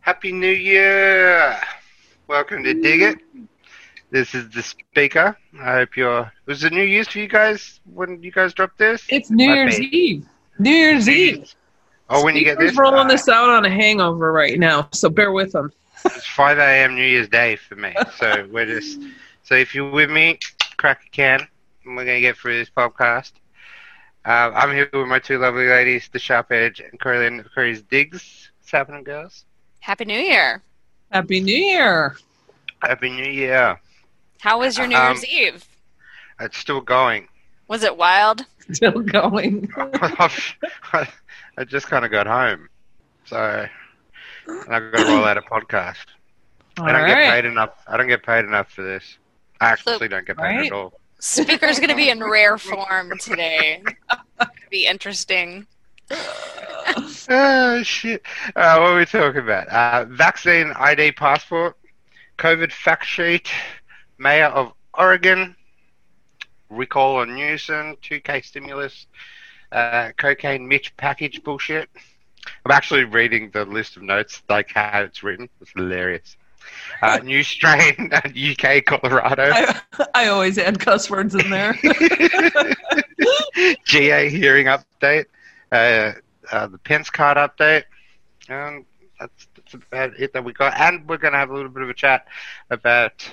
Happy New Year! Welcome to Dig It. This is the speaker. I hope you're. Was it New Year's for you guys when you guys dropped this? It's New My Year's bad. Eve. New Year's Eve. Oh, when you get this, rolling this out on a hangover right now, so bear with them. it's 5 a.m. New Year's Day for me. So we're just. So if you're with me, crack a can, and we're gonna get through this podcast. Uh, I'm here with my two lovely ladies, the Sharp Edge and Corlin Corey's Digs. What's happening, girls? Happy New Year. Happy New Year. Happy New Year. How was your New Um, Year's Eve? It's still going. Was it wild? Still going. I just kind of got home, so and I've got to roll out a podcast. All I don't get paid enough. I don't get paid enough for this. I actually don't get paid right? at all. Speaker's going to be in rare form today. Gonna be interesting. Oh shit! Uh, what are we talking about? Uh, vaccine ID passport, COVID fact sheet, Mayor of Oregon, recall on Newsom, 2K stimulus, uh, cocaine Mitch package bullshit. I'm actually reading the list of notes like how it's written. It's hilarious. Uh, new strain, UK, Colorado. I, I always add cuss words in there. GA hearing update, uh, uh, the Pence card update, and that's, that's about it that we got. And we're going to have a little bit of a chat about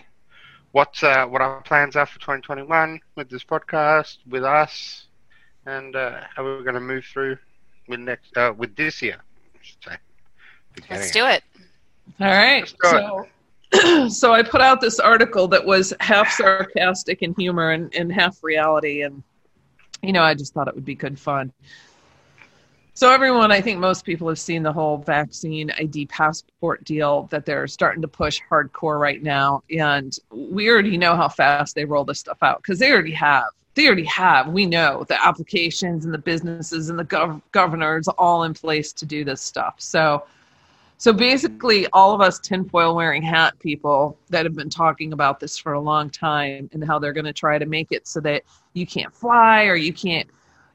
what uh, what our plans are for 2021 with this podcast, with us, and uh, how we're going to move through with next uh, with this year. Say. Let's do it. All right. So, so I put out this article that was half sarcastic and humor and, and half reality. And, you know, I just thought it would be good fun. So, everyone, I think most people have seen the whole vaccine ID passport deal that they're starting to push hardcore right now. And we already know how fast they roll this stuff out because they already have. They already have. We know the applications and the businesses and the gov- governors all in place to do this stuff. So, so basically, all of us tinfoil wearing hat people that have been talking about this for a long time and how they're going to try to make it so that you can't fly or you can't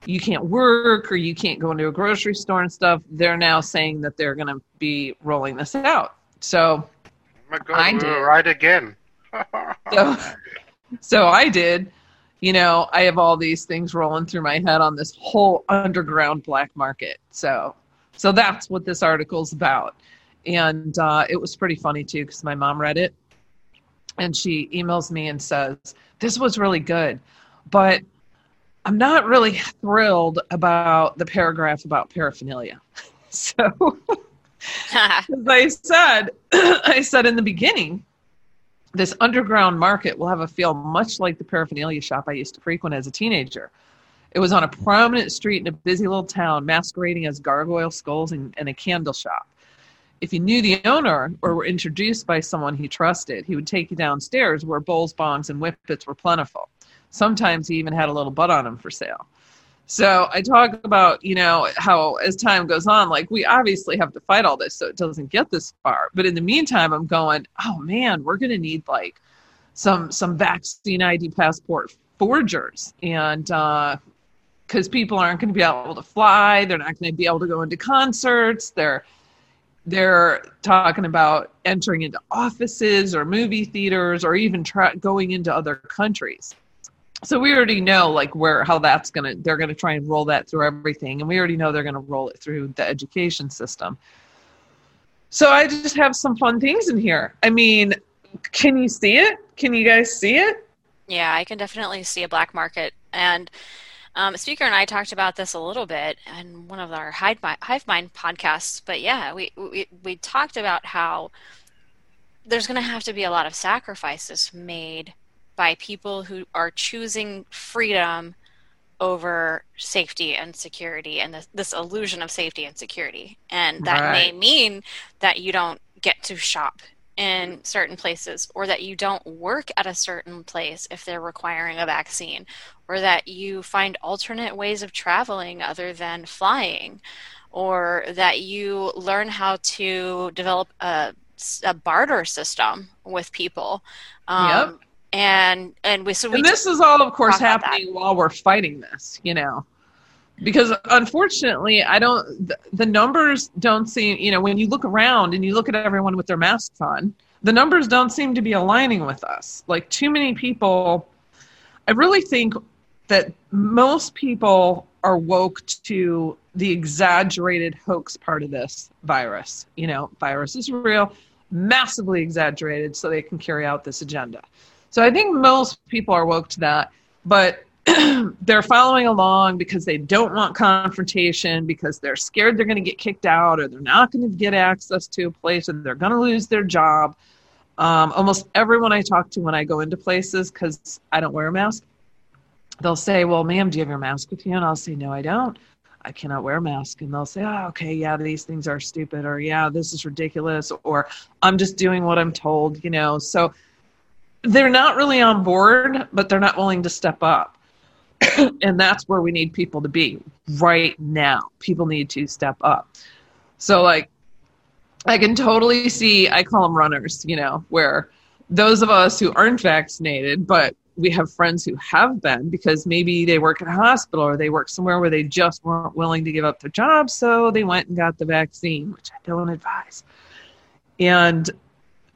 you can't work or you can't go into a grocery store and stuff. They're now saying that they're going to be rolling this out. So, Oh God, I did. right again. so, so I did. You know, I have all these things rolling through my head on this whole underground black market. So, so that's what this article's about. And uh, it was pretty funny too because my mom read it, and she emails me and says, "This was really good, but I'm not really thrilled about the paragraph about paraphernalia." So, as I said, I said in the beginning, this underground market will have a feel much like the paraphernalia shop I used to frequent as a teenager. It was on a prominent street in a busy little town, masquerading as gargoyle skulls and, and a candle shop. If you knew the owner or were introduced by someone he trusted, he would take you downstairs where bowls, bongs, and whippets were plentiful. Sometimes he even had a little butt on him for sale. So I talk about, you know, how as time goes on, like we obviously have to fight all this so it doesn't get this far. But in the meantime, I'm going, oh man, we're gonna need like some some vaccine ID passport forgers and uh because people aren't going to be able to fly, they're not going to be able to go into concerts. They're they're talking about entering into offices or movie theaters or even try, going into other countries. So we already know like where how that's gonna they're gonna try and roll that through everything and we already know they're gonna roll it through the education system. So i just have some fun things in here. I mean can you see it? Can you guys see it? Yeah, I can definitely see a black market. And um, Speaker and I talked about this a little bit in one of our Hive Mind, podcasts. But yeah, we, we, we talked about how there's going to have to be a lot of sacrifices made by people who are choosing freedom over safety and security and this, this illusion of safety and security. And that may mean that you don't get to shop in certain places or that you don't work at a certain place if they're requiring a vaccine or that you find alternate ways of traveling other than flying or that you learn how to develop a, a barter system with people um, Yep. and and we so we and this is all of course talk about that. happening while we're fighting this you know because unfortunately i don't the numbers don't seem you know when you look around and you look at everyone with their masks on the numbers don't seem to be aligning with us. Like too many people i really think that most people are woke to the exaggerated hoax part of this virus. You know virus is real massively exaggerated so they can carry out this agenda. So i think most people are woke to that but they're following along because they don't want confrontation because they're scared they're going to get kicked out or they're not going to get access to a place or they're going to lose their job. Um, almost everyone i talk to when i go into places because i don't wear a mask they'll say well ma'am do you have your mask with you? And i'll say no i don't. I cannot wear a mask. And they'll say oh okay yeah these things are stupid or yeah this is ridiculous or i'm just doing what i'm told you know? So they're not really on board but they're not willing to step up and that's where we need people to be right now. People need to step up. So, like, I can totally see, I call them runners, you know, where those of us who aren't vaccinated, but we have friends who have been because maybe they work in a hospital or they work somewhere where they just weren't willing to give up their job. So they went and got the vaccine, which I don't advise. And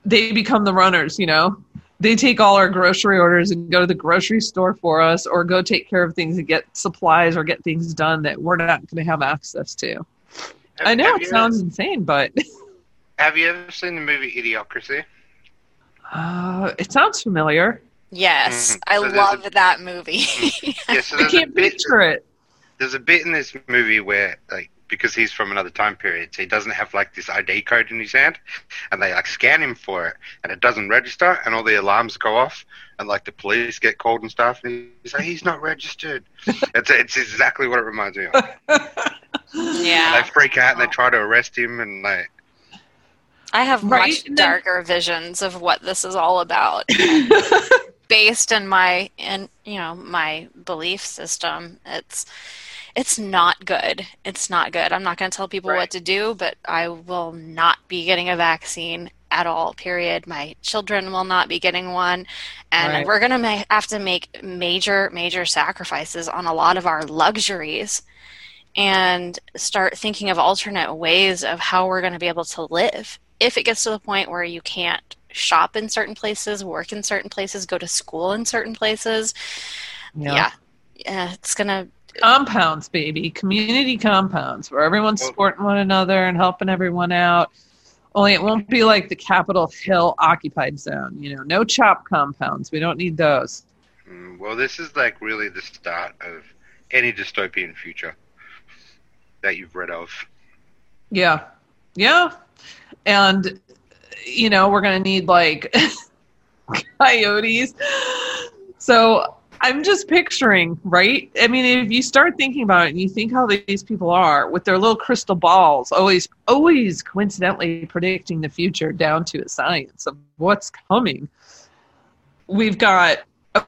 they become the runners, you know, they take all our grocery orders and go to the grocery store for us or go take care of things and get supplies or get things done that we're not going to have access to. Have, I know it sounds ever, insane, but. have you ever seen the movie Idiocracy? Uh, it sounds familiar. Yes, mm-hmm. I so love a, that movie. yeah, so I can't bit, picture it. There's a bit in this movie where, like, because he's from another time period, so he doesn't have like this ID code in his hand, and they like scan him for it, and it doesn't register, and all the alarms go off, and like the police get called and stuff, and he's like, he's not registered. it's it's exactly what it reminds me of. yeah, and they freak out and they try to arrest him, and they. I have right? much darker visions of what this is all about. based in my in you know my belief system it's it's not good. It's not good. I'm not going to tell people right. what to do, but I will not be getting a vaccine at all, period. My children will not be getting one. And right. we're going to ma- have to make major, major sacrifices on a lot of our luxuries and start thinking of alternate ways of how we're going to be able to live. If it gets to the point where you can't shop in certain places, work in certain places, go to school in certain places, yeah, yeah, yeah it's going to compounds, baby, community compounds where everyone's supporting one another and helping everyone out. Only it won't be like the Capitol Hill occupied zone. You know, no chop compounds. We don't need those. Mm, well, this is like really the start of any dystopian future that you've read of. Yeah, yeah, and you know we're gonna need like coyotes. So I'm just picturing, right? I mean, if you start thinking about it and you think how these people are with their little crystal balls, always, always coincidentally predicting the future down to a science of what's coming. We've got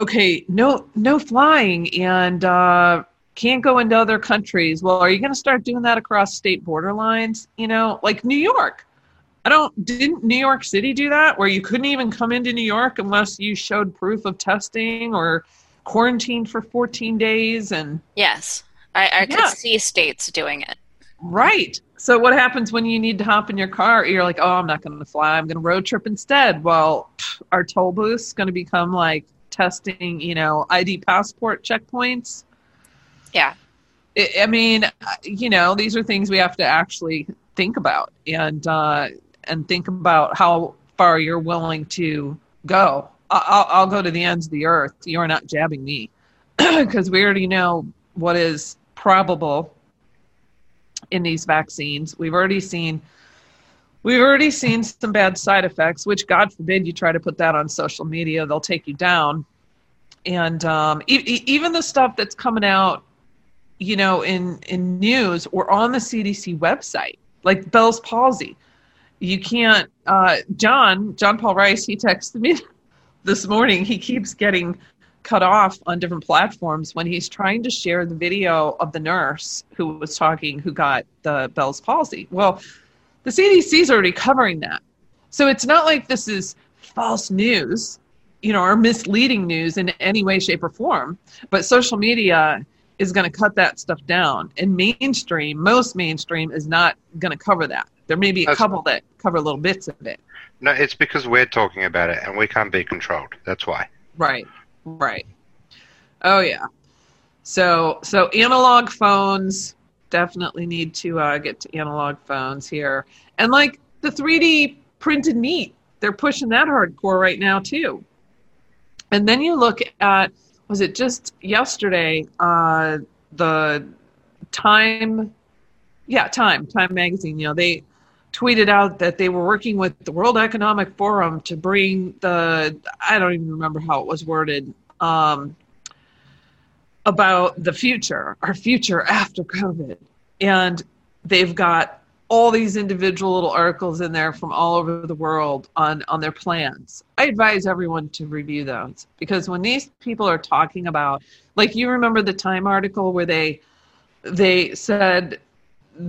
okay, no, no flying, and uh, can't go into other countries. Well, are you going to start doing that across state border lines? You know, like New York. I don't. Didn't New York City do that, where you couldn't even come into New York unless you showed proof of testing or quarantined for 14 days and yes. I, I yeah. could see states doing it. Right. So what happens when you need to hop in your car? You're like oh i'm not going to fly. I'm going to road trip instead. Well our toll booths going to become like testing you know id passport checkpoints? Yeah. I mean you know these are things we have to actually think about and uh and think about how far you're willing to go I'll, I'll go to the ends of the earth. You're not jabbing me because we already know what is probable in these vaccines. We've already seen we've already seen some bad side effects, which God forbid you try to put that on social media, they'll take you down. And um, e- even the stuff that's coming out, you know, in in news or on the CDC website, like Bell's palsy. You can't. Uh, John John Paul Rice, he texted me this morning he keeps getting cut off on different platforms when he's trying to share the video of the nurse who was talking who got the Bell's palsy. Well, the CDC is already covering that. So it's not like this is false news, you know, or misleading news in any way, shape, or form. But social media is going to cut that stuff down. And mainstream, most mainstream is not going to cover that. There may be a That's- couple that cover little bits of it. No, it's because we're talking about it and we can't be controlled. That's why. Right. Right. Oh yeah. So so analog phones definitely need to uh, get to analog phones here, and like the 3D printed meat, they're pushing that hardcore right now too. And then you look at was it just yesterday? Uh, the Time, yeah, Time, Time magazine. You know they tweeted out that they were working with the World Economic Forum to bring the I don't even remember how it was worded um, about the future, our future after COVID, and they've got all these individual little articles in there from all over the world on on their plans. I advise everyone to review those because when these people are talking about like you remember the Time article where they they said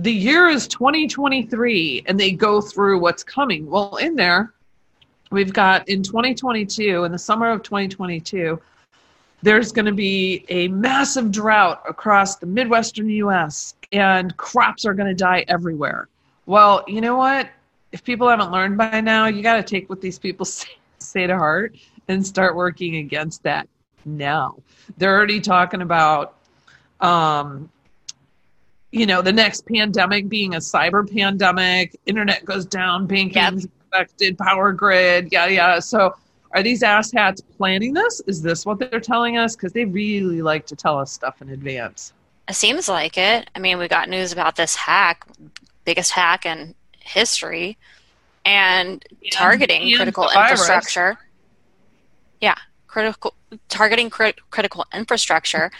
the year is 2023 and they go through what's coming. Well, in there, we've got in 2022, in the summer of 2022, there's going to be a massive drought across the Midwestern US and crops are going to die everywhere. Well, you know what? If people haven't learned by now, you got to take what these people say, say to heart and start working against that now. They're already talking about um, you know, the next pandemic being a cyber pandemic, internet goes down, banking's affected, power grid, yada yada. So are these asshats planning this? Is this what they're telling us? Because they really like to tell us stuff in advance. It seems like it. I mean, we got news about this hack, biggest hack in history, and targeting and critical infrastructure. Yeah, critical targeting crit- critical infrastructure,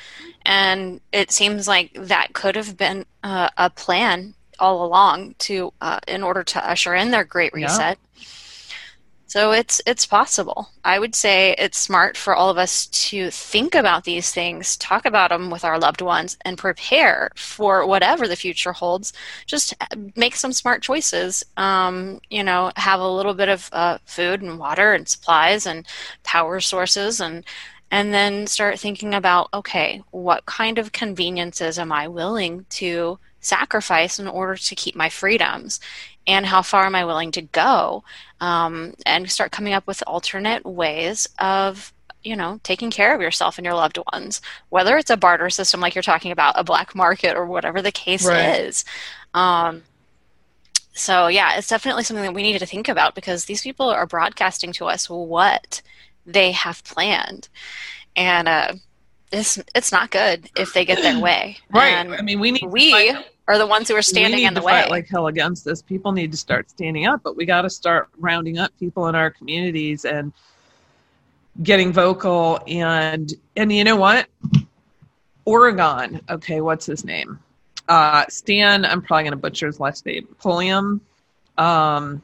and it seems like that could have been uh, a plan all along to uh, in order to usher in their Great Yeah. So it's it's possible. I would say it's smart for all of us to think about these things, talk about them with our loved ones, and prepare for whatever the future holds. Just make some smart choices. Um, you know, have a little bit of uh, food and water and supplies and power sources, and and then start thinking about okay, what kind of conveniences am I willing to sacrifice in order to keep my freedoms? and how far am I willing to go? Um, and start coming up with alternate ways of, you know, taking care of yourself and your loved ones, whether it's a barter system like you're talking about, a black market, or whatever the case Right. is. Um, so yeah, it's definitely something that we need to think about because these people are broadcasting to us what they have planned, and uh, it's it's not good if they get their way. And I mean, we need we are the ones who are standing in the to way. fight like hell against this. People need to start standing up, but we got to start rounding up people in our communities and getting vocal. And and you know what? Oregon. Okay, what's his name? Uh, Stan. I'm probably going to butcher his last name. Pulliam. Um,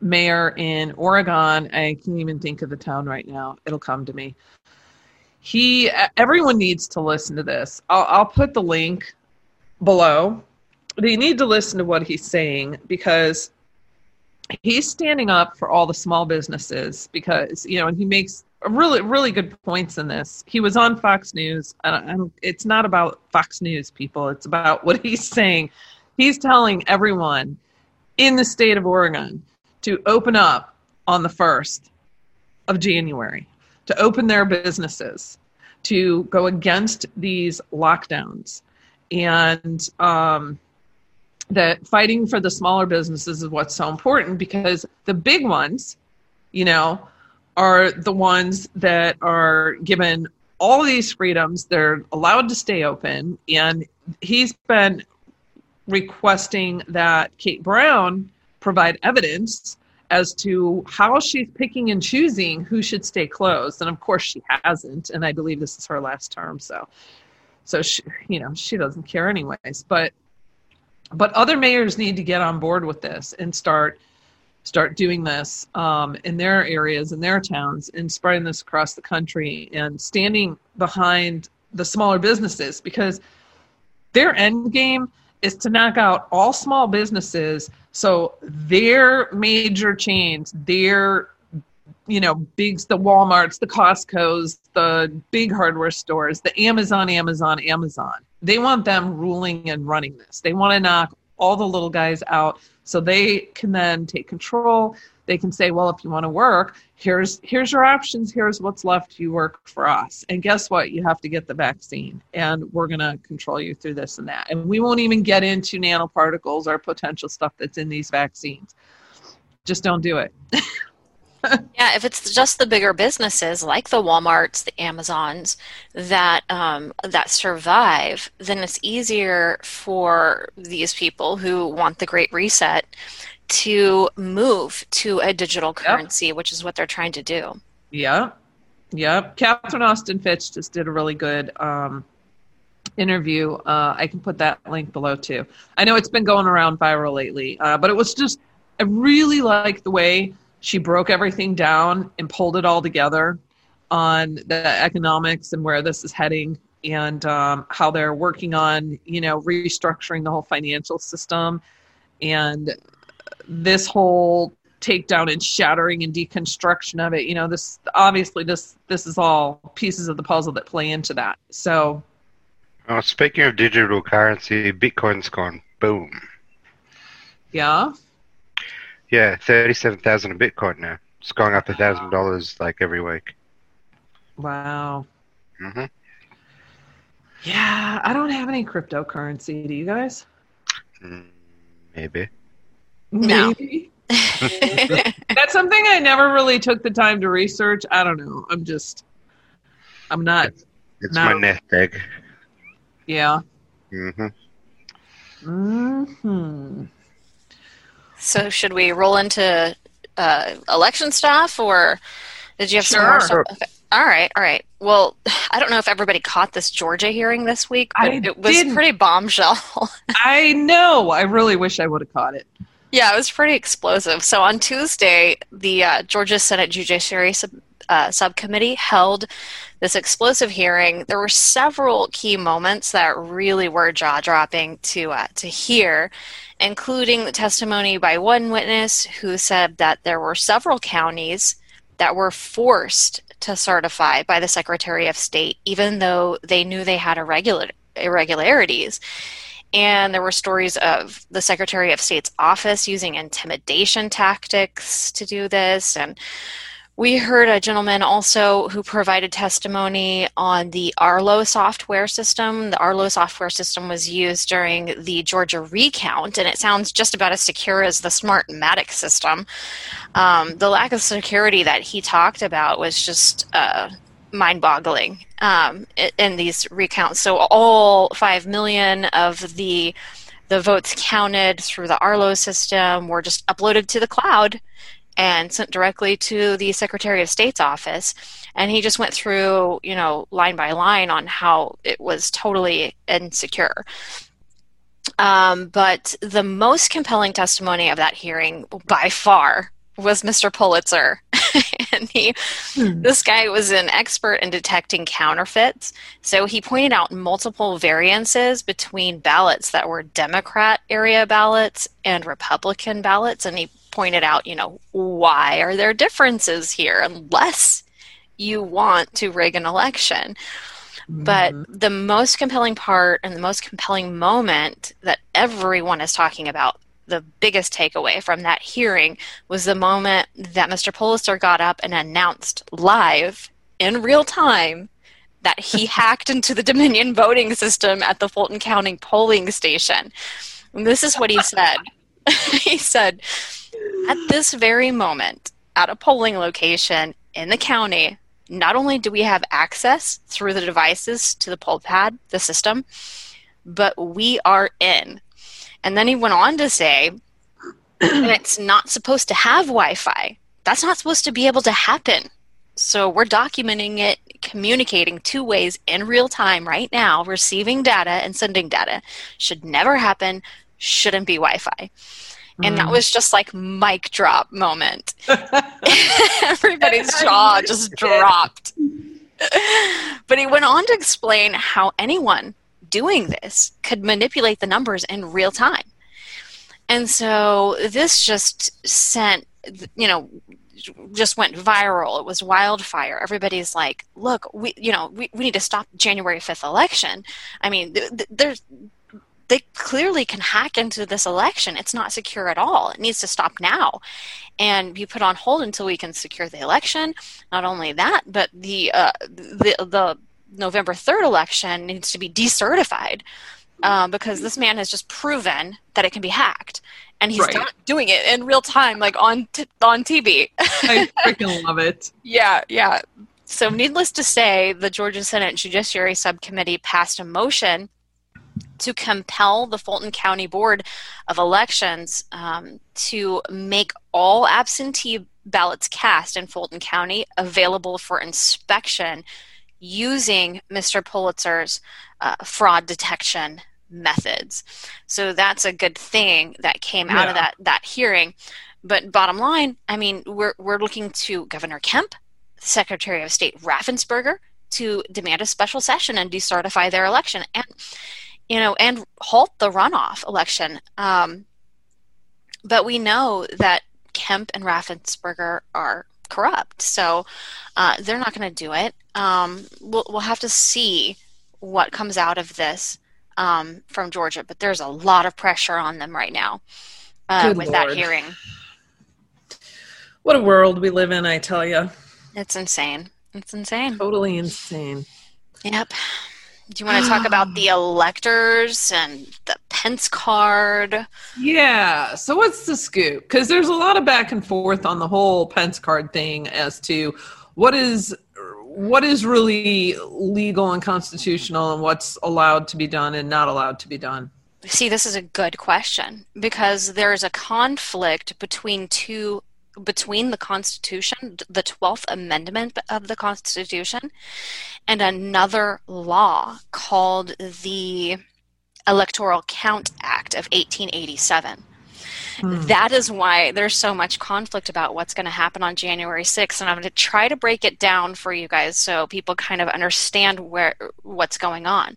mayor in Oregon. I can't even think of the town right now. It'll come to me. He. Everyone needs to listen to this. I'll, I'll put the link below. They need to listen to what he's saying because he's standing up for all the small businesses because you know, and he makes really really good points in this. He was on Fox News, and it's not about Fox News people. It's about what he's saying. He's telling everyone in the state of Oregon to open up on the first of January, to open their businesses, to go against these lockdowns and um, that fighting for the smaller businesses is what's so important because the big ones, you know, are the ones that are given all these freedoms. They're allowed to stay open, and he's been requesting that Kate Brown provide evidence as to how she's picking and choosing who should stay closed. And of course, she hasn't. And I believe this is her last term, so so she, you know she doesn't care anyways but but other mayors need to get on board with this and start start doing this um, in their areas in their towns and spreading this across the country and standing behind the smaller businesses because their end game is to knock out all small businesses so their major chains their you know, bigs, the Walmarts, the Costco's, the big hardware stores, the Amazon, Amazon, Amazon. They want them ruling and running this. They want to knock all the little guys out so they can then take control. They can say, well, if you want to work, here's here's your options, here's what's left, you work for us. And guess what? You have to get the vaccine and we're gonna control you through this and that. And we won't even get into nanoparticles or potential stuff that's in these vaccines. Just don't do it. yeah, if it's just the bigger businesses like the WalMarts, the Amazons that um, that survive, then it's easier for these people who want the Great Reset to move to a digital currency, yep. which is what they're trying to do. Yeah, yep. Catherine Austin Fitts just did a really good um, interview. Uh, I can put that link below too. I know it's been going around viral lately, uh, but it was just I really like the way she broke everything down and pulled it all together on the economics and where this is heading and um, how they're working on you know restructuring the whole financial system and this whole takedown and shattering and deconstruction of it you know this obviously this this is all pieces of the puzzle that play into that so oh, speaking of digital currency bitcoin's gone boom yeah yeah, thirty-seven thousand a Bitcoin now. It's going up a thousand dollars like every week. Wow. Mhm. Yeah, I don't have any cryptocurrency. Do you guys? Mm, maybe. No. That's something I never really took the time to research. I don't know. I'm just, I'm not. It's, it's not, my nest egg. Yeah. Mhm. Mm-hmm. So should we roll into uh, election stuff, or did you have sure. some more stuff? Okay. All right, all right. Well, I don't know if everybody caught this Georgia hearing this week, but I it was didn't. pretty bombshell. I know. I really wish I would have caught it. Yeah, it was pretty explosive. So on Tuesday, the uh, Georgia Senate Judiciary Sub- uh, Subcommittee held this explosive hearing. There were several key moments that really were jaw dropping to uh, to hear, including the testimony by one witness who said that there were several counties that were forced to certify by the Secretary of State, even though they knew they had irregular, irregularities. And there were stories of the Secretary of State's office using intimidation tactics to do this. And we heard a gentleman also who provided testimony on the Arlo software system. The Arlo software system was used during the Georgia recount, and it sounds just about as secure as the Smartmatic system. Um, the lack of security that he talked about was just uh, mind boggling um, in these recounts. So, all 5 million of the the votes counted through the Arlo system were just uploaded to the cloud and sent directly to the Secretary of State's office. And he just went through, you know, line by line on how it was totally insecure. Um, but the most compelling testimony of that hearing, by far, was Mr. Pulitzer. and he, hmm. this guy was an expert in detecting counterfeits. So he pointed out multiple variances between ballots that were Democrat area ballots and Republican ballots. And he pointed out, you know, why are there differences here unless you want to rig an election? Mm-hmm. But the most compelling part and the most compelling moment that everyone is talking about, the biggest takeaway from that hearing was the moment that Mr. Pulitzer got up and announced live in real time that he hacked into the Dominion voting system at the Fulton County polling station. And this is what he said. he said, at this very moment, at a polling location in the county, not only do we have access through the devices to the poll pad, the system, but we are in. And then he went on to say, and it's not supposed to have Wi Fi. That's not supposed to be able to happen. So we're documenting it, communicating two ways in real time right now, receiving data and sending data. Should never happen, shouldn't be Wi Fi and that mm. was just like mic drop moment. Everybody's jaw just dropped. but he went on to explain how anyone doing this could manipulate the numbers in real time. And so this just sent, you know, just went viral. It was wildfire. Everybody's like, look, we, you know, we, we need to stop January 5th election. I mean, th- th- there's, they clearly can hack into this election. It's not secure at all. It needs to stop now and be put on hold until we can secure the election. Not only that, but the, uh, the, the November 3rd election needs to be decertified um, because this man has just proven that it can be hacked and he's Right. doing it in real time, like on t- on TV. I freaking love it. yeah, yeah. So, needless to say, the Georgia Senate Judiciary Subcommittee passed a motion to compel the Fulton County Board of Elections um, to make all absentee ballots cast in Fulton County available for inspection using Mr. Pulitzer's uh, fraud detection methods. So that's a good thing that came out of that that hearing. But bottom line, I mean, we're we're looking to Governor Kemp, Secretary of State Raffensperger to demand a special session and decertify their election and you know and halt the runoff election. Um, but we know that Kemp and Raffensperger are corrupt, so uh, they're not going to do it. Um, we'll we'll have to see what comes out of this um, from Georgia, but there's a lot of pressure on them right now uh, with that hearing. What a world we live in, I tell you. It's insane. It's insane. Totally insane. Yep. Do you want to talk about the ah. electors and the Pence card? Yeah. So what's the scoop? Because there's a lot of back and forth on the whole Pence card thing as to what is what is really legal and constitutional and what's allowed to be done and not allowed to be done. See, this is a good question because there's a conflict between two between the Constitution, the 12th Amendment of the Constitution, and another law called the Electoral Count Act of 1887. Hmm. That is why there's so much conflict about what's going to happen on January 6th, and I'm going to try to break it down for you guys so people kind of understand where what's going on.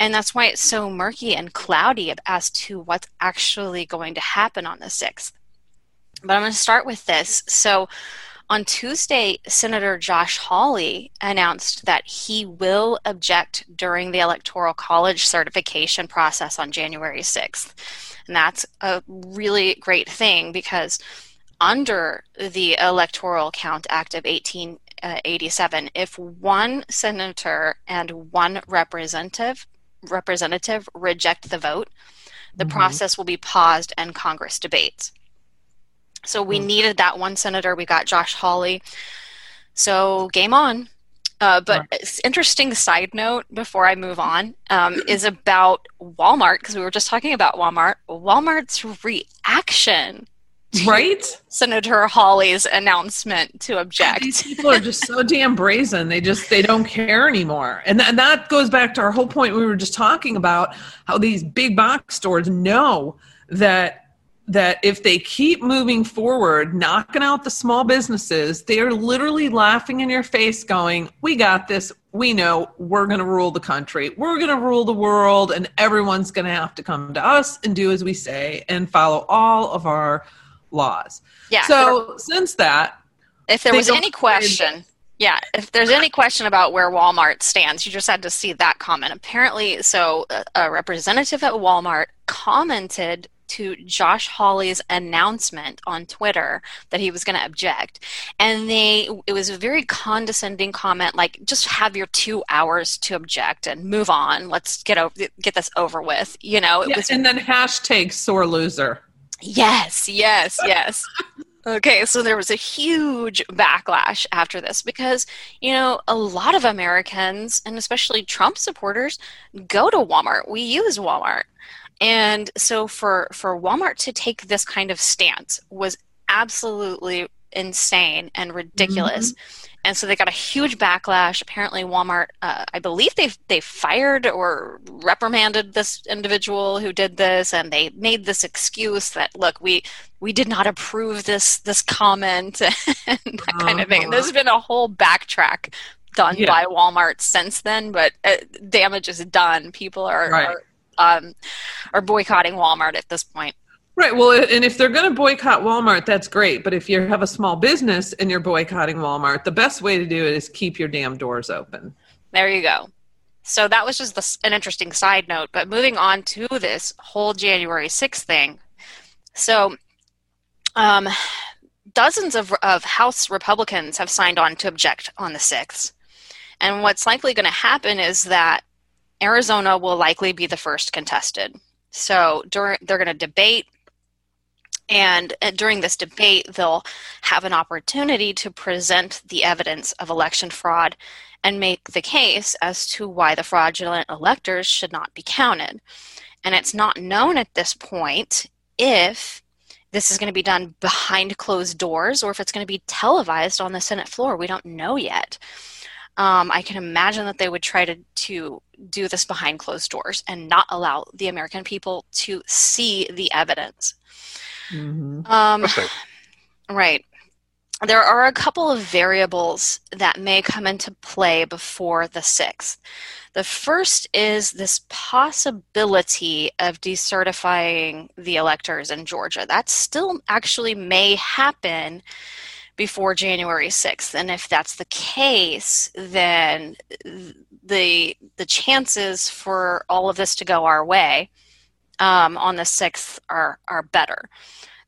And that's why it's so murky and cloudy as to what's actually going to happen on the 6th. But I'm going to start with this. So on Tuesday, Senator Josh Hawley announced that he will object during the Electoral College certification process on January 6th. And that's a really great thing because under the Electoral Count Act of 1887, if one senator and one representative representative reject the vote, the Mhm. process will be paused and Congress debates. So we Mm. needed that one senator. We got Josh Hawley. So game on. Uh, but it's interesting side note before I move on um, is about Walmart because we were just talking about Walmart. Walmart's reaction to Right? Senator Hawley's announcement to object. These people are just so damn brazen. They just they don't care anymore. And, th- and that goes back to our whole point we were just talking about how these big box stores know that that if they keep moving forward, knocking out the small businesses, they're literally laughing in your face going, "We got this. We know we're going to rule the country. We're going to rule the world and everyone's going to have to come to us and do as we say and follow all of our laws." Yeah. So, since that, if there was any question yeah if there's any question about where walmart stands you just had to see that comment apparently so a, a representative at walmart commented to josh hawley's announcement on twitter that he was going to object and they it was a very condescending comment like just have your two hours to object and move on let's get over get this over with you know it Yeah, was and then hashtag sore loser. Yes, yes, yes. Okay, so there was a huge backlash after this because, you know, a lot of Americans, and especially Trump supporters, go to Walmart. We use Walmart. And so for, for Walmart to take this kind of stance was absolutely insane and ridiculous. And so they got a huge backlash. Apparently, Walmart, uh, I believe they they fired or reprimanded this individual who did this, and they made this excuse that look, we we did not approve this this comment and that kind of thing. And there's been a whole backtrack done Yeah. by Walmart since then, but uh, damage is done. People are Right. are, um, are boycotting Walmart at this point. Right. Well, and if they're going to boycott Walmart, that's great. But if you have a small business and you're boycotting Walmart, the best way to do it is keep your damn doors open. There you go. So that was just the, an interesting side note. But moving on to this whole January 6th thing. So, um, dozens of, of House Republicans have signed on to object on the 6th. And what's likely going to happen is that Arizona will likely be the first contested. So during, they're going to debate and during this debate, they'll have an opportunity to present the evidence of election fraud and make the case as to why the fraudulent electors should not be counted. And it's not known at this point if this is going to be done behind closed doors or if it's going to be televised on the Senate floor. We don't know yet. Um, I can imagine that they would try to, to do this behind closed doors and not allow the American people to see the evidence. Mm-hmm. Um, right. There are a couple of variables that may come into play before the 6th. The first is this possibility of decertifying the electors in Georgia. That still actually may happen before January 6th. And if that's the case, then the the chances for all of this to go our way um, on the 6th are, are better.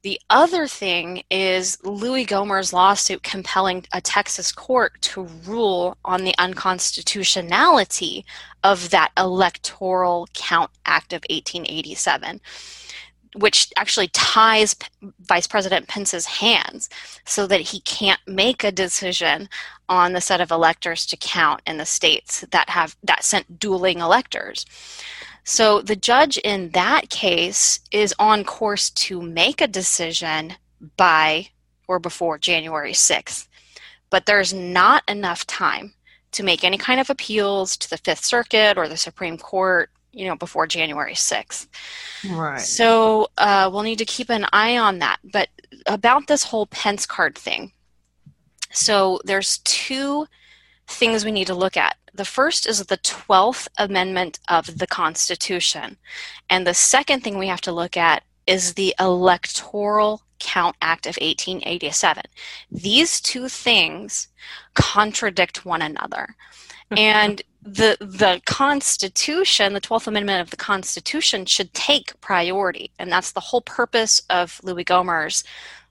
The other thing is Louie Gohmert's lawsuit compelling a Texas court to rule on the unconstitutionality of that Electoral Count Act of 1887 which actually ties P- Vice President Pence's hands so that he can't make a decision on the set of electors to count in the states that have that sent dueling electors. So the judge in that case is on course to make a decision by or before January 6th. But there's not enough time to make any kind of appeals to the Fifth Circuit or the Supreme Court, you know, before January 6th. Right. So uh, we'll need to keep an eye on that. But about this whole Pence card thing. So there's two things we need to look at. The first is the 12th Amendment of the Constitution. And the second thing we have to look at is the Electoral Count Act of 1887. These two things contradict one another. And the the Constitution, the 12th Amendment of the Constitution should take priority, and that's the whole purpose of Louie Gohmert's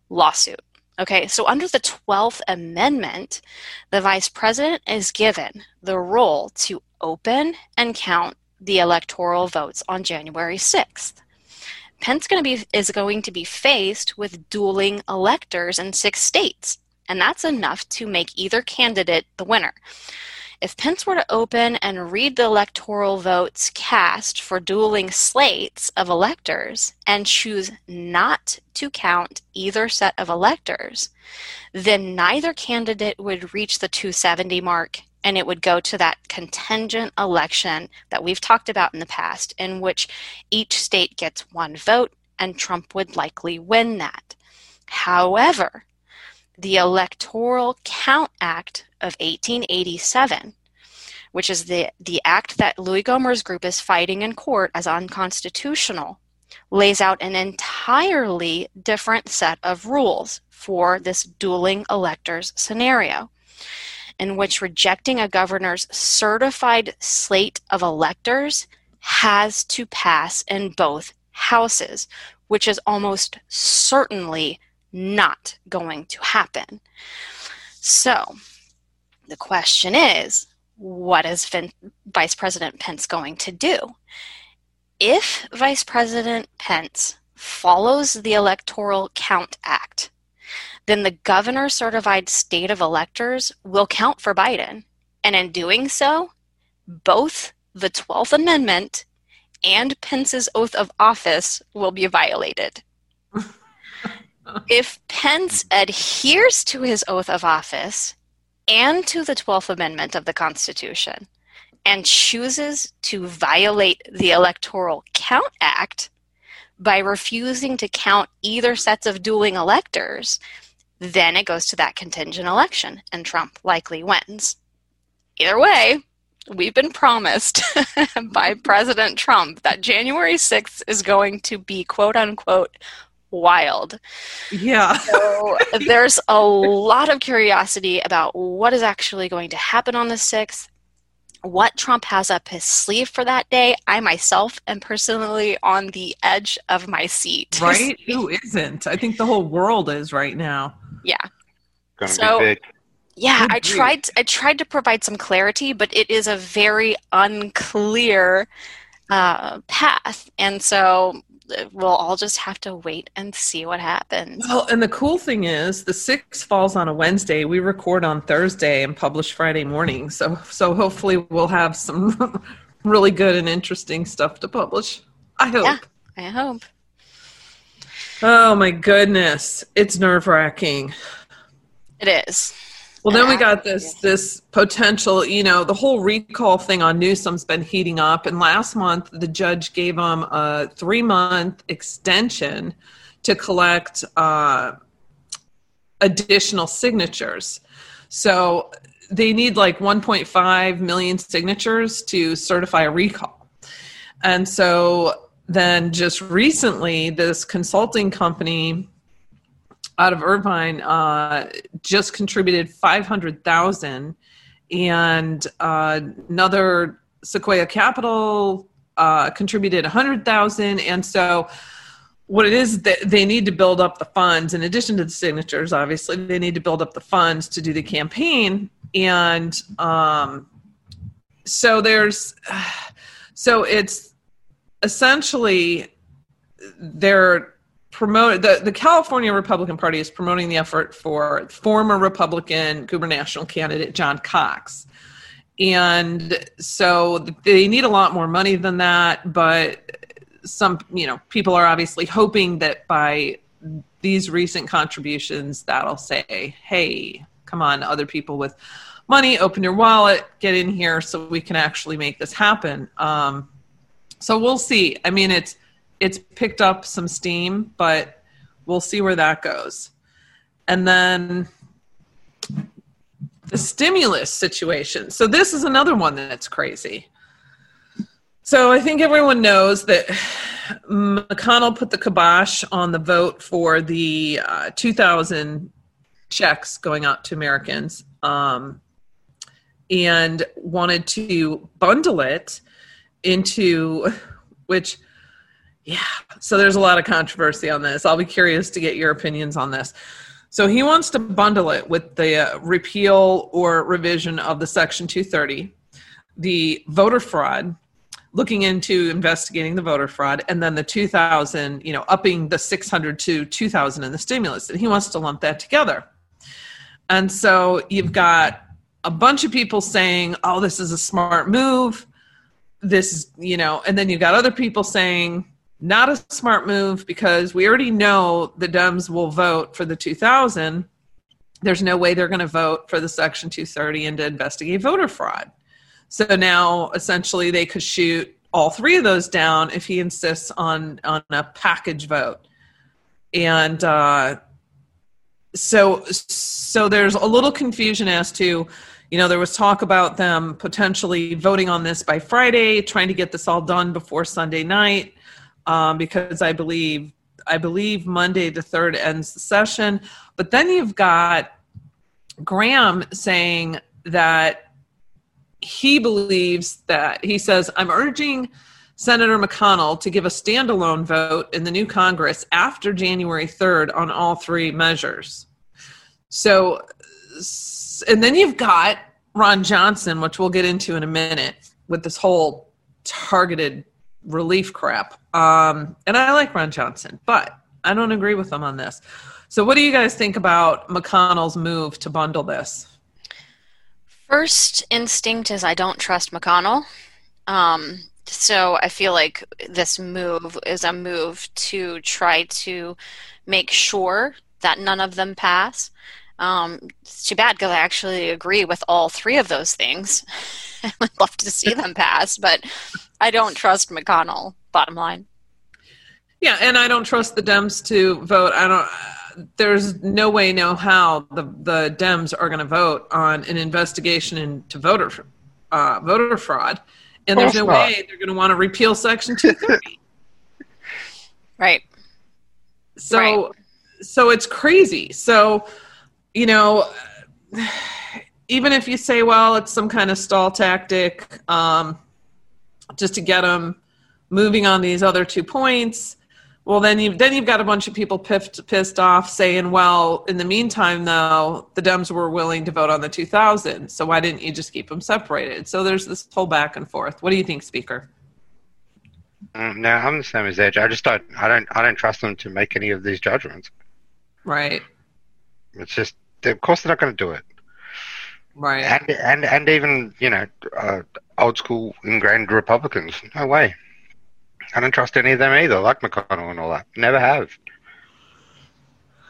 lawsuit. Okay, so under the 12th Amendment, the Vice President is given the role to open and count the electoral votes on January 6th. Pence going to be, is going to be faced with dueling electors in six states, and that's enough to make either candidate the winner. If Pence were to open and read the electoral votes cast for dueling slates of electors and choose not to count either set of electors, then neither candidate would reach the 270 mark and it would go to that contingent election that we've talked about in the past, in which each state gets one vote and Trump would likely win that. However, the Electoral Count Act of 1887, which is the, the act that Louie Gohmert's group is fighting in court as unconstitutional, lays out an entirely different set of rules for this dueling electors scenario, in which rejecting a governor's certified slate of electors has to pass in both houses, which is almost certainly not going to happen. So the question is what is fin- Vice President Pence going to do? If Vice President Pence follows the Electoral Count Act, then the governor certified state of electors will count for Biden. And in doing so, both the 12th Amendment and Pence's oath of office will be violated if Pence adheres to his oath of office and to the 12th Amendment of the Constitution and chooses to violate the Electoral Count Act by refusing to count either sets of dueling electors, then it goes to that contingent election and Trump likely wins. Either way, we've been promised by President Trump that January 6th is going to be quote unquote wild. Yeah. So there's a lot of curiosity about what is actually going to happen on the 6th, what Trump has up his sleeve for that day. I myself am personally on the edge of my seat. Right? Who isn't? I think the whole world is right now. Yeah. Gonna So- be big. Yeah, Good I grief. tried I tried to provide some clarity, but it is a very unclear uh, path. And so we'll all just have to wait and see what happens. Well, and the cool thing is, the six falls on a Wednesday. We record on Thursday and publish Friday morning. So, so hopefully, we'll have some really good and interesting stuff to publish. I hope. Yeah. I hope. Oh my goodness, it's nerve wracking. It is. Well, then we got this this potential. You know, the whole recall thing on Newsom's been heating up, and last month the judge gave him a three month extension to collect uh, additional signatures. So they need like 1.5 million signatures to certify a recall, and so then just recently, this consulting company out of Irvine uh, just contributed 500,000 and uh, another Sequoia Capital uh, contributed 100,000 and so what it is that they need to build up the funds. In addition to the signatures obviously they need to build up the funds to do the campaign. And um, so there's so it's essentially they're promote the, the California Republican Party is promoting the effort for former Republican gubernatorial candidate John Cox. And so they need a lot more money than that, but some you know people are obviously hoping that by these recent contributions that'll say, "Hey, come on, other people with money, open your wallet, get in here so we can actually make this happen." Um, so we'll see. I mean, it's it's picked up some steam, but we'll see where that goes. And then the stimulus situation. So this is another one that's crazy. So I think everyone knows that McConnell put the kibosh on the vote for the uh, 2,000 checks going out to Americans um, and wanted to bundle it into which yeah. So there's a lot of controversy on this. I'll be curious to get your opinions on this. So he wants to bundle it with the uh, repeal or revision of the section 230 the voter fraud looking into investigating the voter fraud and then the 2000 you know upping the 600 to 2000 in the stimulus. And he wants to lump that together. And so you've got a bunch of people saying oh this is a smart move. This is you know and then you've got other people saying not a smart move because we already know the dems will vote for the 2000 there's no way they're going to vote for the section 230 and to investigate voter fraud. So now essentially they could shoot all three of those down if he insists on on a package vote. And uh so so there's a little confusion as to you know there was talk about them potentially voting on this by friday trying to get this all done before sunday night um, because i believe i believe monday the third ends the session. But then you've got graham saying that he believes that he says i'm urging senator mcconnell to give a standalone vote in the new congress after january 3rd on all three measures. So and then you've got ron johnson which we'll get into in a minute with this whole targeted relief crap um, and i like ron johnson but i don't agree with him on this so what do you guys think about mcconnell's move to bundle this First instinct is I don't trust McConnell. Um, so I feel like this move is a move to try to make sure that none of them pass. Um, it's too bad because I actually agree with all three of those things. I would love to see them pass, but I don't trust McConnell. Bottom line. Yeah, and I don't trust the Dems to vote. I don't. There's no way, no how the the Dems are going to vote on an investigation into voter uh, voter fraud, and there's no not. way they're going to want to repeal Section 230. Right. So Right. so it's crazy. So you know, even if you say, well, it's some kind of stall tactic, um, just to get them moving on these other two points. Well, then you've then you've got a bunch of people pissed pissed off saying, well, in the meantime, though, the Dems were willing to vote on the 2000, so why didn't you just keep them separated? So there's this whole back and forth. What do you think, Speaker? Mm, No, I'm the same as Edge. I just don't. I don't. I don't trust them to make any of these judgments. Right, It's just, of course, they're not going to do it. right. And and and even you know, uh, old school ingrained Republicans. No way. I don't trust any of them either. Like McConnell and all that. Never have.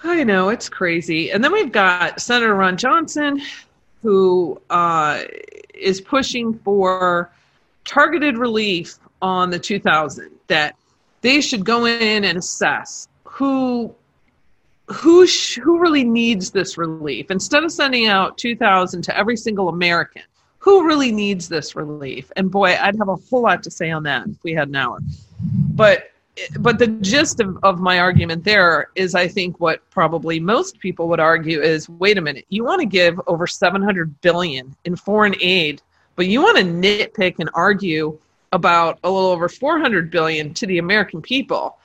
I know it's crazy. And then we've got Senator Ron Johnson, who uh, is pushing for targeted relief on the 2000. That they should go in and assess who who sh- who really needs this relief instead of sending out 2000 to every single American. Who really needs this relief? And boy, I'd have a whole lot to say on that if we had an hour. But but the gist of, of my argument there is I think what probably most people would argue is wait a minute, you want to give over 700 billion in foreign aid, but you want to nitpick and argue about a little over 400 billion to the American people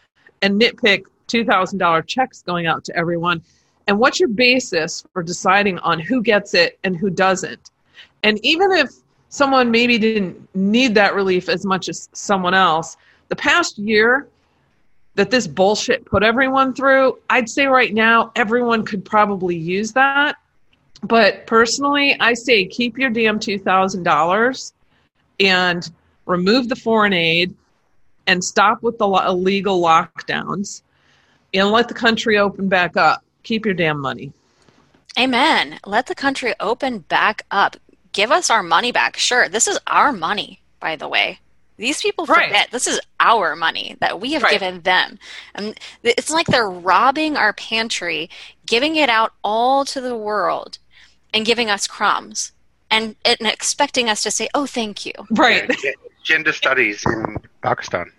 and nitpick $2,000 checks going out to everyone. And what's your basis for deciding on who gets it and who doesn't? And even if someone maybe didn't need that relief as much as someone else, the past year that this bullshit put everyone through, I'd say right now everyone could probably use that. But personally, I say keep your damn $2,000 and remove the foreign aid and stop with the illegal lockdowns and let the country open back up. Keep your damn money. Amen. Let the country open back up. Give us our money back. Sure, this is our money, by the way. These people Right. forget this is our money that we have Right. given them. And it's like they're robbing our pantry, giving it out all to the world, and giving us crumbs. And, and expecting us to say, oh, thank you. Right. Gender studies in Pakistan.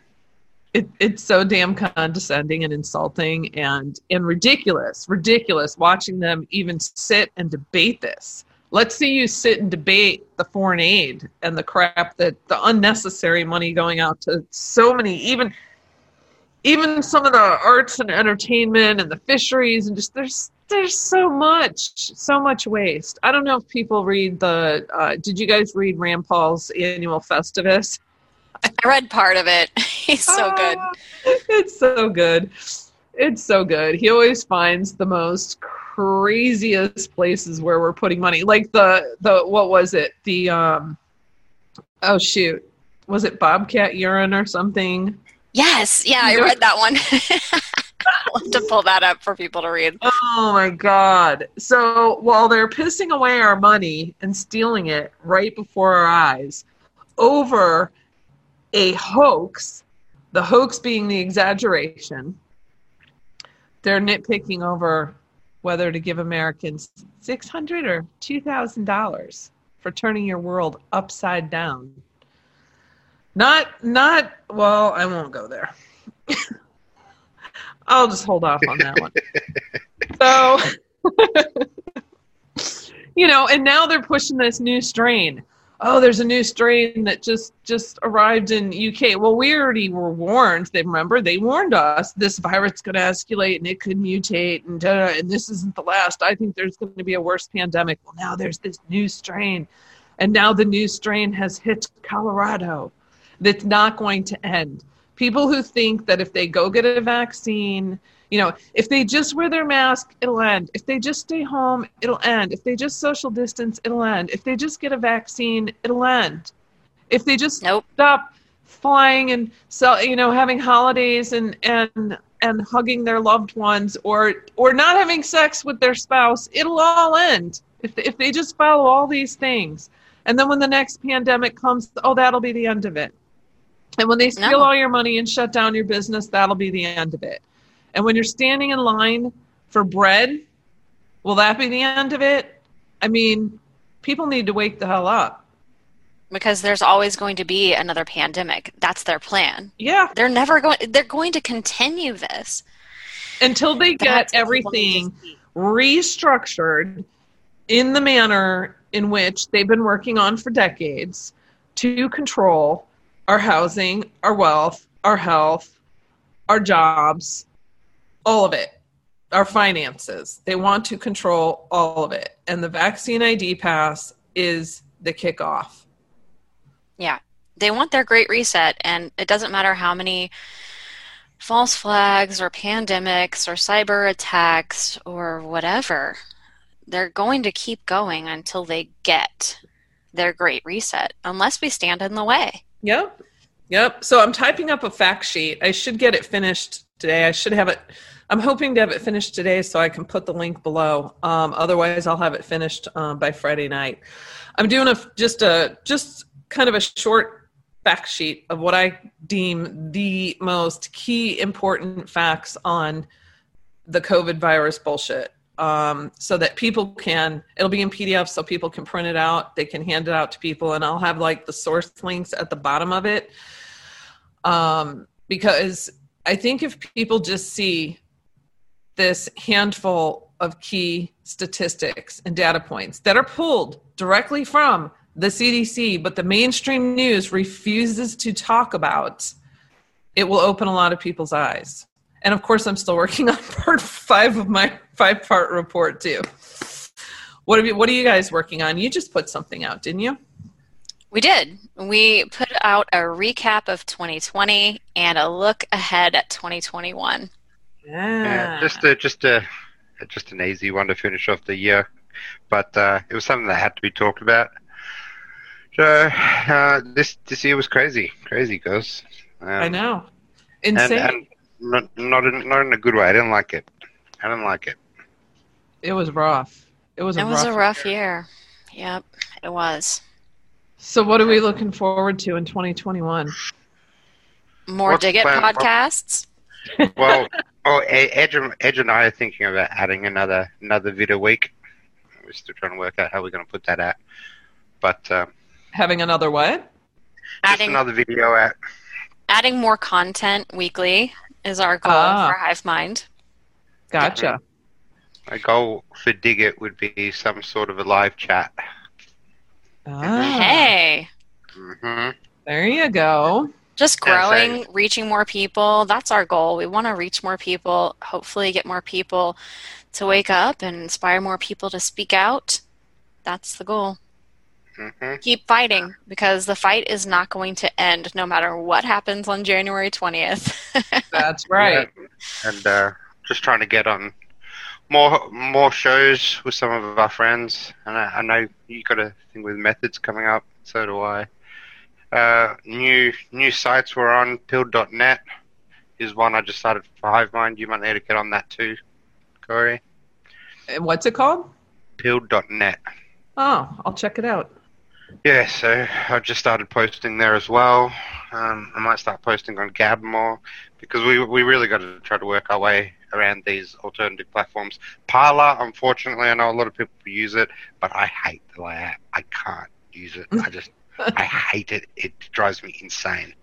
It, it's so damn condescending and insulting and and ridiculous ridiculous watching them even sit and debate this. Let's see you sit and debate the foreign aid and the crap that the unnecessary money going out to so many even even some of the arts and entertainment and the fisheries and just there's there's so much so much waste. I don't know if people read the uh, did you guys read rand paul's annual festivus? I read part of it. He's so good. It's so good. It's so good. He always finds the most craziest places where we're putting money. Like the the what was it? The um oh shoot. Was it Bobcat urine or something? Yes, yeah, I read that one. I'll have to pull that up for people to read. Oh my god. So while they're pissing away our money and stealing it right before our eyes over a hoax, the hoax being the exaggeration, they're nitpicking over whether to give Americans 600 or $2,000 for turning your world upside down. Not not well, I won't go there. I'll just hold off on that one. So, you know, and now they're pushing this new strain. Oh, there's a new strain that just just arrived in UK. Well, we already were warned. They remember they warned us this virus going to escalate and it could mutate and and this isn't the last. I think there's going to be a worse pandemic. Well, now there's this new strain, and now the new strain has hit Colorado. That's not going to end. People who think that if they go get a vaccine, you know, if they just wear their mask, it'll end. If they just stay home, it'll end. If they just social distance, it'll end. If they just get a vaccine, it'll end. If they just Nope. stop flying and so you know having holidays and and and hugging their loved ones or or not having sex with their spouse, it'll all end. If if they just follow all these things. And then when the next pandemic comes, oh that'll be the end of it. And when they steal No. all your money and shut down your business, that'll be the end of it. And when you're standing in line for bread, will that be the end of it? I mean, people need to wake the hell up. Because there's always going to be another pandemic. That's their plan. Yeah. They're never going they're going to continue this. until they get That's what I wanted to everything restructured in the manner in which they've been working on for decades to control our housing, our wealth, our health, our jobs, all of it, our finances. They want to control all of it. And the vaccine ID pass is the kickoff. Yeah. They want their great reset, and it doesn't matter how many false flags or pandemics or cyber attacks or whatever. They're going to keep going until they get their great reset, unless we stand in the way. Yep. Yep. So I'm typing up a fact sheet. I should get it finished today. I should have it. I'm hoping to have it finished today so I can put the link below. Um, otherwise, I'll have it finished um, by Friday night. I'm doing a just a just kind of a short fact sheet of what I deem the most key important facts on the COVID virus bullshit. Um, so that people can, it'll be in PDF so people can print it out. They can hand it out to people, and I'll have like the source links at the bottom of it. Um, because I think if people just see this handful of key statistics and data points that are pulled directly from the CDC, but the mainstream news refuses to talk about, it will open a lot of people's eyes. And of course, I'm still working on part five of my five part report too. What have you? What are you guys working on? You just put something out, didn't you? We did. We put out a recap of 2020 and a look ahead at 2021. Yeah, just a, just a just an easy one to finish off the year, but uh, it was something that had to be talked about. So uh, this this year was crazy, crazy, guys. Um, I know, insane. and not not in, not in a good way. I didn't like it. I didn't like it. it was rough. It was. It a was rough a rough year. Yep, it was. So, what are we looking forward to in 2021? More What's Dig It the plan? What- podcasts. Well, oh, Edge and, Edge and I are thinking about adding another another vid a week. We're still trying to work out how we're going to put that out, but uh, Having another what? just Adding another video out. adding more content weekly is our goal Ah. for Hive Mind. Gotcha. My goal for Dig It would be some sort of a live chat. Ah, Hey, hmm there you go. Just Yeah, growing, reaching more people. That's our goal. We want to reach more people, hopefully, get more people to wake up and inspire more people to speak out. That's the goal. hmm Keep fighting because the fight is not going to end no matter what happens on January 20th. That's right. And uh, just trying to get on more more shows with some of our friends. And I, I know you got a thing with methods coming up. So do I. Uh, new new sites we're on. Pilled.net is one I just started for HiveMind. You might need to get on that too, Corey. And What's it called? Pilled.net. Oh, I'll check it out. Yeah, so I've just started posting there as well. Um, I might start posting on Gab more because we we really got to try to work our way around these alternative platforms. Parler, unfortunately, I know a lot of people use it, but I hate the layout. I can't use it. I just I hate it. It drives me insane.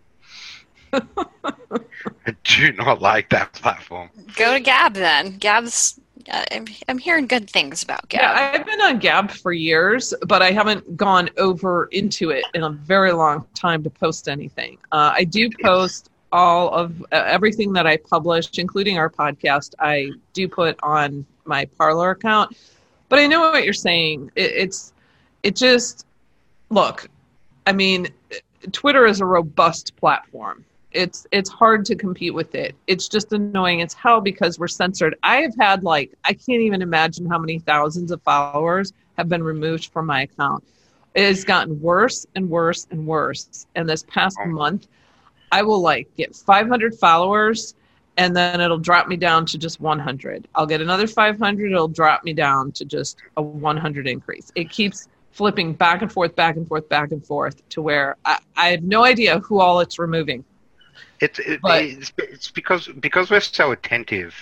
I do not like that platform. Go to Gab then. Gab's. Uh, I'm, I'm hearing good things about Gab. Yeah, I've been on Gab for years, but I haven't gone over into it in a very long time to post anything. Uh, I do post all of uh, everything that I publish, including our podcast. I do put on my Parler account, but I know what you're saying. It, it's it just look. I mean, Twitter is a robust platform. It's it's hard to compete with it. It's just annoying as hell because we're censored. I have had like I can't even imagine how many thousands of followers have been removed from my account. It has gotten worse and worse and worse. And this past month, I will like get 500 followers and then it'll drop me down to just 100. I'll get another 500, it'll drop me down to just a 100 increase. It keeps flipping back and forth, back and forth, back and forth to where I, I have no idea who all it's removing. It's it, But- it's, it's because because we're so attentive.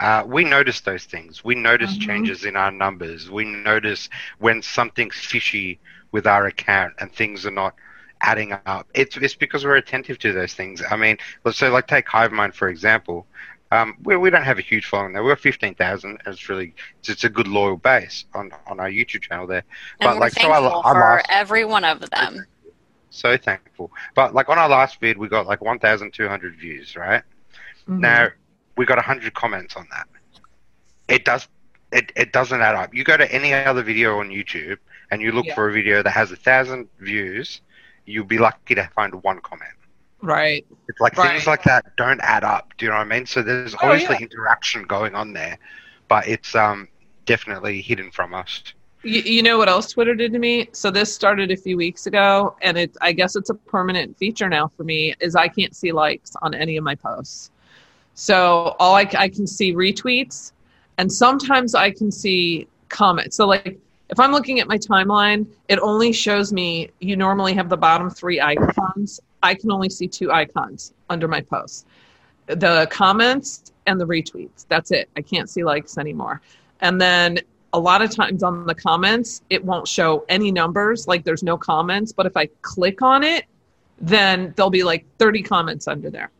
Uh, we notice those things. We notice Mhm. changes in our numbers. We notice when something's fishy with our account and things are not adding up. It's it's because we're attentive to those things. I mean, let's say like take HiveMind for example. Um, we, we don't have a huge following there. We're fifteen thousand. It's really it's, it's a good loyal base on, on our YouTube channel there. And But, we're like, so thankful I- I for lost- every one of them. So thankful. But like on our last vid, we got like one thousand two hundred views, right? Mhm. Now we got hundred comments on that. It does it, it doesn't add up. You go to any other video on YouTube and you look Yeah. for a video that has a thousand views, you'll be lucky to find one comment. Right. It's like Right. things like that don't add up. Do you know what I mean? So there's Oh, obviously yeah. interaction going on there, but it's um definitely hidden from us. You, you know what else Twitter did to me? So this started a few weeks ago, and it I guess it's a permanent feature now for me. Is I can't see likes on any of my posts. So all I, I can see retweets, and sometimes I can see comments. So like if I'm looking at my timeline, it only shows me you normally have the bottom three icons. I can only see two icons under my posts. The comments and the retweets. That's it. I can't see likes anymore. And then a lot of times on the comments, it won't show any numbers, like there's no comments. But if I click on it, then there'll be like 30 comments under there.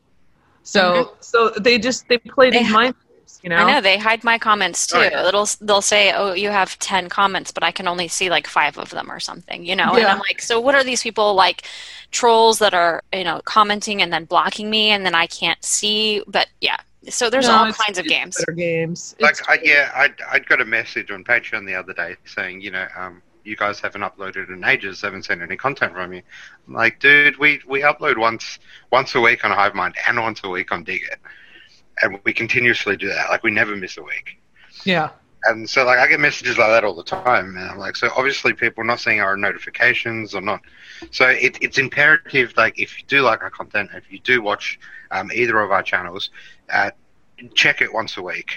So so they just they play They these mind games, you know. I know they hide my comments too. Oh, yeah. It'll they'll say, "Oh, you have ten comments, but I can only see like five of them or something." You know, and I'm like, "So what are these people like trolls that are you know commenting and then blocking me, and then I can't see?" But yeah, so there's No, all it's- kinds of it's games. Better games. Like I, yeah, I I got a message on Patreon the other day saying, you know, um, you guys haven't uploaded in ages, haven't seen any content from you. I'm like, dude, we we upload once once a week on HiveMind and once a week on Dig It, and we continuously do that. Like we never miss a week. yeah. And so, like, I get messages like that all the time, and I'm like, so obviously people are not seeing our notifications or not. So it, it's imperative, like, if you do like our content, if you do watch um, either of our channels, uh, check it once a week.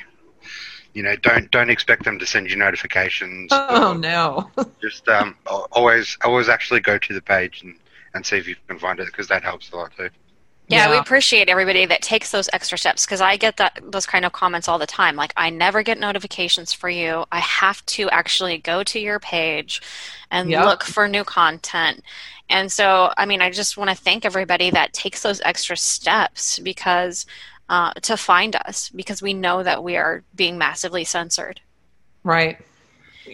You know, don't don't expect them to send you notifications. Oh no. Just um, always always actually go to the page and, and see if you can find it because that helps a lot too. Yeah, we appreciate everybody that takes those extra steps because I get that those kind of comments all the time. Like, I never get notifications for you. I have to actually go to your page and Yep. look for new content. And so, I mean, I just want to thank everybody that takes those extra steps because uh, to find us because we know that we are being massively censored. Right.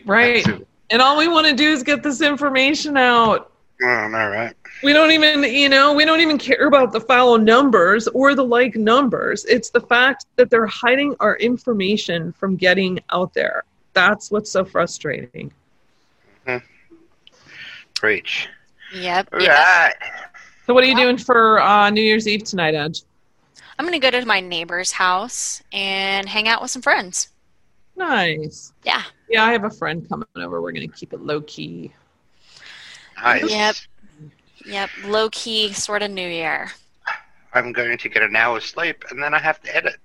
Right. And all we want to do is get this information out. Oh, no, right? We don't even, you know, we don't even care about the follow numbers or the like numbers. It's the fact that they're hiding our information from getting out there. That's what's so frustrating. Preach. Yep. All yep. right. So, what are you doing for uh, New Year's Eve tonight, Edge? I'm going to go to my neighbor's house and hang out with some friends. Nice. Yeah. Yeah, I have a friend coming over. We're going to keep it low key. Nice. Yep. Yep. Low key sort of New Year. I'm going to get an hour's sleep and then I have to edit.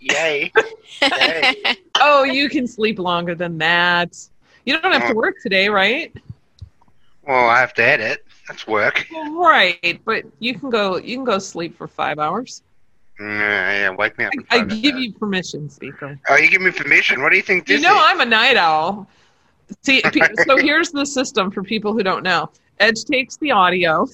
Yay. Yay. Oh, you can sleep longer than that. You don't have to work today, right? Well, I have to edit. That's work. Right, but you can go. You can go sleep for five hours. Mm, yeah, wake me up. I, I give you permission, speaker. Oh, you give me permission. What do you think this You know? I'm a night owl. See, so here's the system for people who don't know. Edge takes the audio.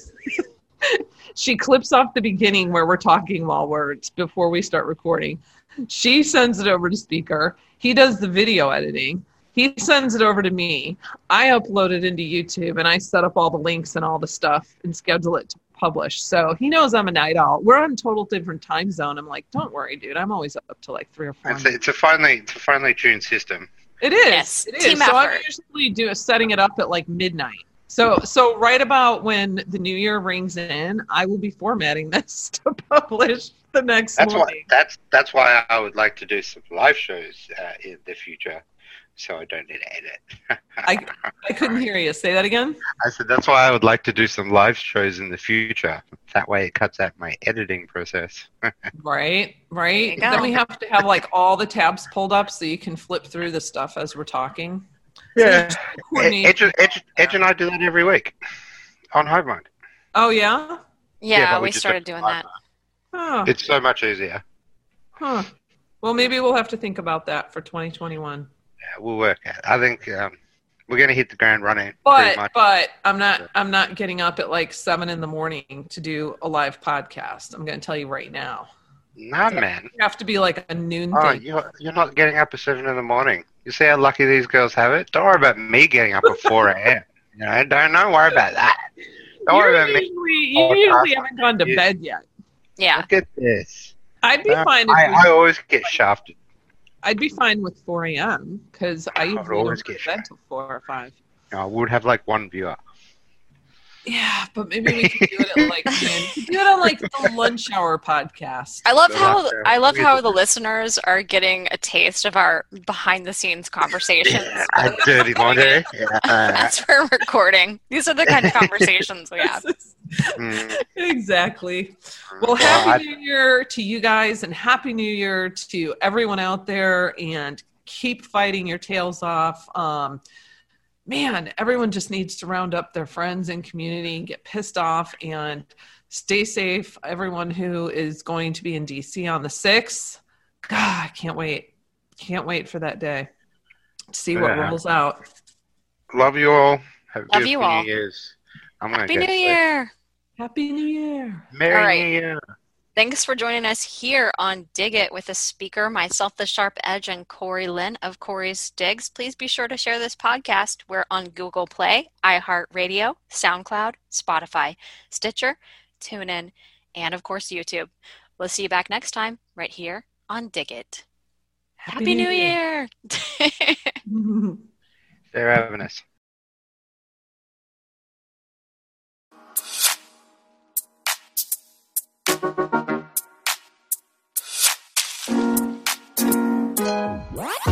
she clips off the beginning where we're talking while words before we start recording. She sends it over to speaker. He does the video editing. He sends it over to me. I upload it into YouTube and I set up all the links and all the stuff and schedule it to publish. So he knows I'm a night owl. We're on total different time zone. I'm like, don't worry, dude. I'm always up to like three or four. It's a, it's a finely it's a finely tuned system. It is. Yes, it is. team so I'm usually do setting it up at like midnight. So so right about when the new year rings in, I will be formatting this to publish the next That's why that's that's why I would like to do some live shows uh, in the future, so I don't need to edit. I I couldn't hear you. Say that again. I said that's why I would like to do some live shows in the future. That way, it cuts out my editing process. Right, right. Then we have to have like all the tabs pulled up so you can flip through the stuff as we're talking. Yeah, Coordinate- Edge, Edge, Edge and I do that every week on HiveMind. Oh yeah. Yeah, but we just started doing that. Huh. It's so much easier. huh. Well, maybe we'll have to think about that for 2021. Yeah, we'll work out. I think um, we're going to hit the ground running. But much. but I'm not I'm not getting up at like seven in the morning to do a live podcast. I'm going to tell you right now. Nah, man. You have to be like a noon Oh, thing. you're, you're not getting up at 7 in the morning. You see how lucky these girls have it? Don't worry about me getting up at 4 a.m. You know, don't, don't worry about that. Don't You're worry about me. usually, Oh, you usually haven't gone to yeah. bed yet. Yeah. Look at this. I'd be Uh, fine if I, I always get shafted. I'd be fine with 4 a.m. because I usually always don't get to bed till 4 or 5. I would have like one viewer. Yeah, but maybe we can do it at like noon. We could do it on like the lunch hour podcast. I love So how I love how the listeners are getting a taste of our behind the scenes conversations. Yeah, I dirty laundry. Yeah. That's where we're recording. These are the kind of conversations we have. Mm, exactly. Well, well, happy I- New Year to you guys, and happy New Year to everyone out there. And keep fighting your tails off. Um, man, everyone just needs to round up their friends and community and get pissed off and stay safe. Everyone who is going to be in DC on the sixth, God, I can't wait. Can't wait for that day to see what Yeah. rolls out. Love you all. Have Love you beautiful all. Year's. I'm Happy New sleep. Year! Happy New Year. Merry All right. New Year. Thanks for joining us here on Dig It with a speaker, myself, the Sharp Edge, and Corey Lynn of Corey's Digs. Please be sure to share this podcast. We're on Google Play, iHeartRadio, SoundCloud, Spotify, Stitcher, TuneIn, and of course YouTube. We'll see you back next time right here on Dig It. Happy, New Year! They're having us. うん。